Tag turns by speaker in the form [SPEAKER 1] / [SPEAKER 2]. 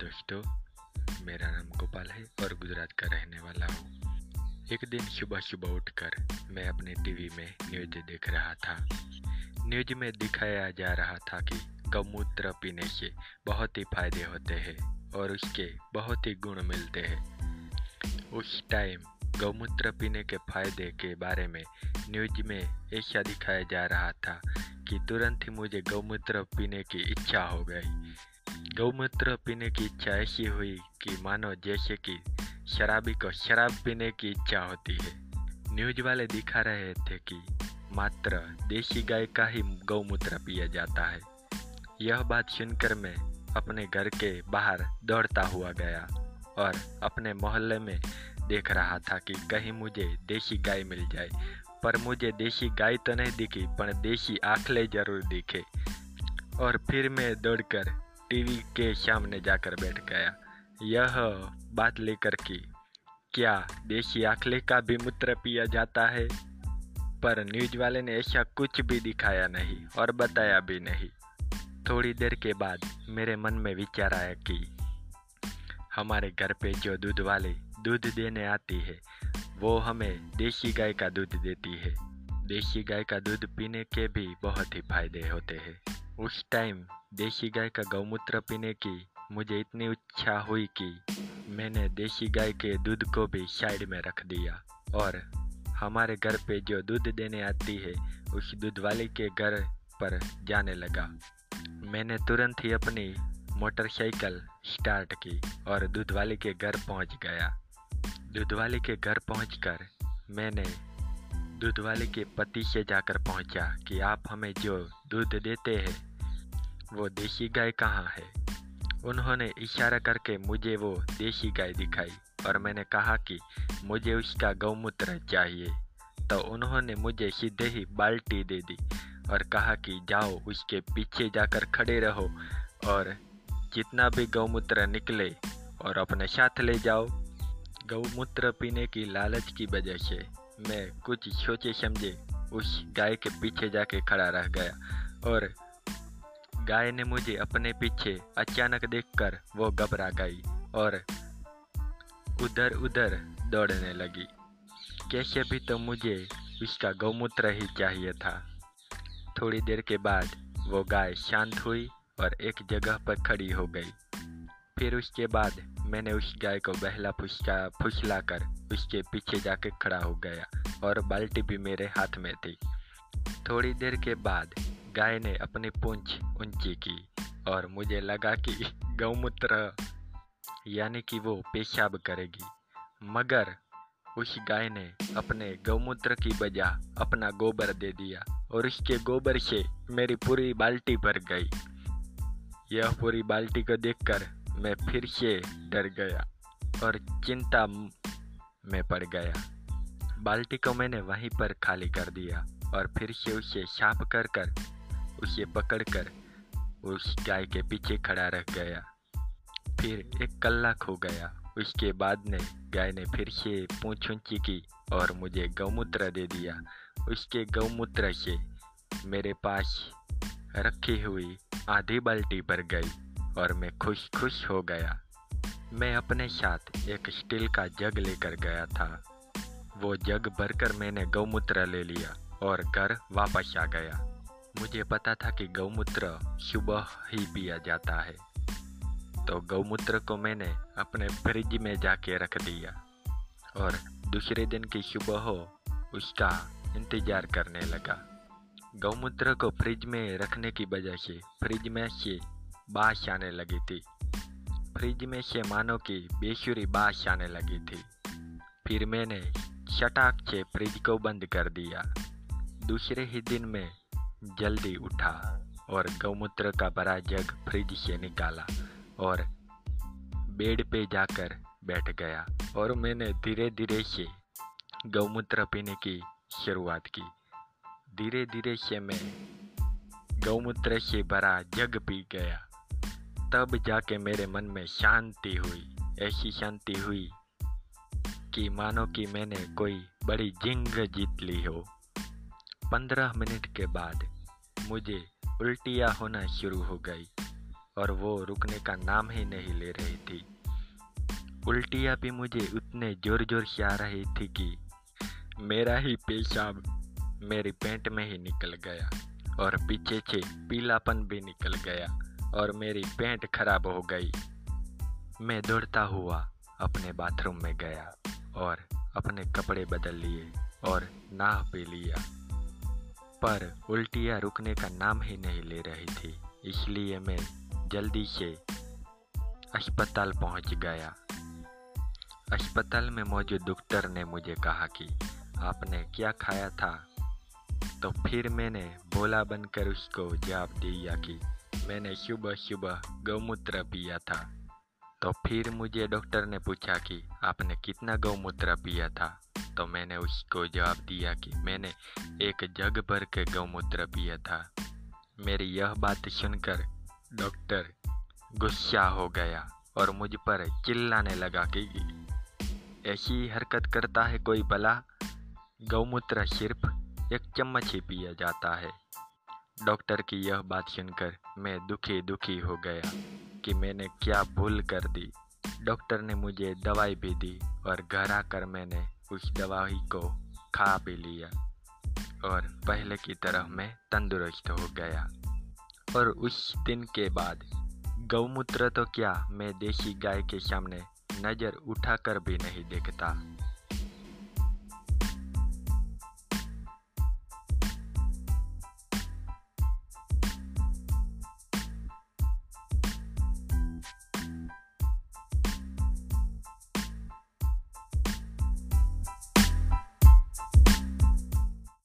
[SPEAKER 1] दोस्तों, मेरा नाम गोपाल है और गुजरात का रहने वाला हूँ। एक दिन सुबह सुबह उठकर मैं अपने टीवी में न्यूज़ देख रहा था। न्यूज़ में दिखाया जा रहा था कि गौमूत्र पीने से बहुत ही फ़ायदे होते हैं और उसके बहुत ही गुण मिलते हैं। उस टाइम गौमूत्र पीने के फ़ायदे के बारे में न्यूज़ में ऐसा दिखाया जा रहा था कि तुरंत ही मुझे गौमूत्र पीने की इच्छा हो गई। गौमूत्र पीने की इच्छा ऐसी हुई कि मानो जैसे कि शराबी को शराब पीने की इच्छा होती है। न्यूज़ वाले दिखा रहे थे कि मात्र देसी गाय का ही गौमूत्र पिया जाता है। यह बात सुनकर मैं अपने घर के बाहर दौड़ता हुआ गया और अपने मोहल्ले में देख रहा था कि कहीं मुझे देसी गाय मिल जाए। पर मुझे देसी गाय तो नहीं दिखी, पर देसी आखले ज़रूर दिखे। और फिर मैं दौड़कर टीवी के सामने जाकर बैठ गया। यह बात लेकर कि, क्या देशी आखले का भी मूत्र पिया जाता है? पर न्यूज़ वाले ने ऐसा कुछ भी दिखाया नहीं और बताया भी नहीं। थोड़ी देर के बाद मेरे मन में विचार आया कि, हमारे घर पे जो दूध वाले दूध देने आती है, वो हमें देसी गाय का दूध देती है। देसी गाय का दूध पीने के भी बहुत ही फ़ायदे होते हैं। उस टाइम देसी गाय का गौमूत्र पीने की मुझे इतनी इच्छा हुई कि मैंने देसी गाय के दूध को भी साइड में रख दिया। और हमारे घर पे जो दूध देने आती है, उस दूध वाले के घर पर जाने लगा। मैंने तुरंत ही अपनी मोटरसाइकिल स्टार्ट की और दूध वाले के घर पहुँच गया। दूध वाले के घर पहुंचकर मैंने दूध वाले के पति से जाकर पहुँचा कि आप हमें जो दूध देते हैं वो देसी गाय कहाँ है? उन्होंने इशारा करके मुझे वो देसी गाय दिखाई और मैंने कहा कि मुझे उसका गौमूत्र चाहिए। तो उन्होंने मुझे सीधे ही बाल्टी दे दी और कहा कि जाओ उसके पीछे जाकर खड़े रहो और जितना भी गौमूत्र निकले और अपने साथ ले जाओ। गौमूत्र पीने की लालच की वजह से मैं कुछ सोचे समझे उस गाय के पीछे जाके खड़ा रह गया और गाय ने मुझे अपने पीछे अचानक देखकर वो घबरा गई और उधर उधर दौड़ने लगी। कैसे भी तो मुझे उसका गौमूत्र ही चाहिए था। थोड़ी देर के बाद वो गाय शांत हुई और एक जगह पर खड़ी हो गई। फिर उसके बाद मैंने उस गाय को बहला फुसका फुसला कर उसके पीछे जाके खड़ा हो गया और बाल्टी भी मेरे हाथ में थी। थोड़ी देर के बाद गाय ने अपनी पूंछ ऊँची की और मुझे लगा कि गौमूत्र यानी कि वो पेशाब करेगी। मगर उस गाय ने अपने गौमूत्र की बजाय अपना गोबर दे दिया और उसके गोबर से मेरी पूरी बाल्टी भर गई। यह पूरी बाल्टी को देखकर मैं फिर से डर गया और चिंता में पड़ गया। बाल्टी को मैंने वहीं पर खाली कर दिया और फिर से उसे साफ़ कर कर उसे पकड़कर उस गाय के पीछे खड़ा रह गया। फिर एक कल्लाक हो गया। उसके बाद ने गाय ने फिर से पूछ ऊँची की और मुझे गौमूत्र दे दिया। उसके गौमूत्र से मेरे पास रखी हुई आधी बाल्टी भर गई और मैं खुश खुश हो गया। मैं अपने साथ एक स्टील का जग लेकर गया था। वो जग भरकर मैंने गौमूत्र ले लिया और घर वापस आ गया। मुझे पता था कि गौमूत्र सुबह ही पिया जाता है। तो गौमूत्र को मैंने अपने फ्रिज में जाके रख दिया और दूसरे दिन की सुबह हो, उसका इंतज़ार करने लगा। गौमूत्र को फ्रिज में रखने की वजह से फ्रिज में से बाश आने लगी थी। फ्रिज में से मानो कि बेसुरी बाश आने लगी थी। फिर मैंने शटाक से फ्रिज को बंद कर दिया। दूसरे ही दिन में जल्दी उठा और गौमूत्र का बड़ा जग फ्रिज से निकाला और बेड पे जाकर बैठ गया और मैंने धीरे धीरे से गौमूत्र पीने की शुरुआत की। धीरे धीरे से मैं गौमूत्र से भरा जग पी गया। तब जाके मेरे मन में शांति हुई, ऐसी शांति हुई कि मानो कि मैंने कोई बड़ी जिंग जीत ली हो। पंद्रह मिनट के बाद मुझे उल्टियाँ होना शुरू हो गई और वो रुकने का नाम ही नहीं ले रही थी। उल्टियाँ भी मुझे उतने ज़ोर ज़ोर से आ रही थी कि मेरा ही पेशाब मेरी पेंट में ही निकल गया और पीछे से पीलापन भी निकल गया और मेरी पेंट खराब हो गई। मैं दौड़ता हुआ अपने बाथरूम में गया और अपने कपड़े बदल लिए और नाह पी लिया। पर उल्टियाँ रुकने का नाम ही नहीं ले रही थी, इसलिए मैं जल्दी से अस्पताल पहुँच गया। अस्पताल में मौजूद डॉक्टर ने मुझे कहा कि आपने क्या खाया था? तो फिर मैंने बोला बनकर उसको जवाब दिया कि मैंने सुबह सुबह गौमूत्र पिया था। तो फिर मुझे डॉक्टर ने पूछा कि आपने कितना गौमूत्र पिया था? तो मैंने उसको जवाब दिया कि मैंने एक जग भर के गौमूत्र पिया था। मेरी यह बात सुनकर डॉक्टर गुस्सा हो गया और मुझ पर चिल्लाने लगा कि ऐसी हरकत करता है कोई भला? गौमूत्र सिर्फ़ एक चम्मच ही पिया जाता है। डॉक्टर की यह बात सुनकर मैं दुखी दुखी हो गया कि मैंने क्या भूल कर दी। डॉक्टर ने मुझे दवाई भी दी और घर आकर मैंने उस दवाई को खा भी लिया और पहले की तरह मैं तंदुरुस्त हो गया। और उस दिन के बाद गौमूत्र तो क्या मैं देसी गाय के सामने नज़र उठाकर भी नहीं देखता?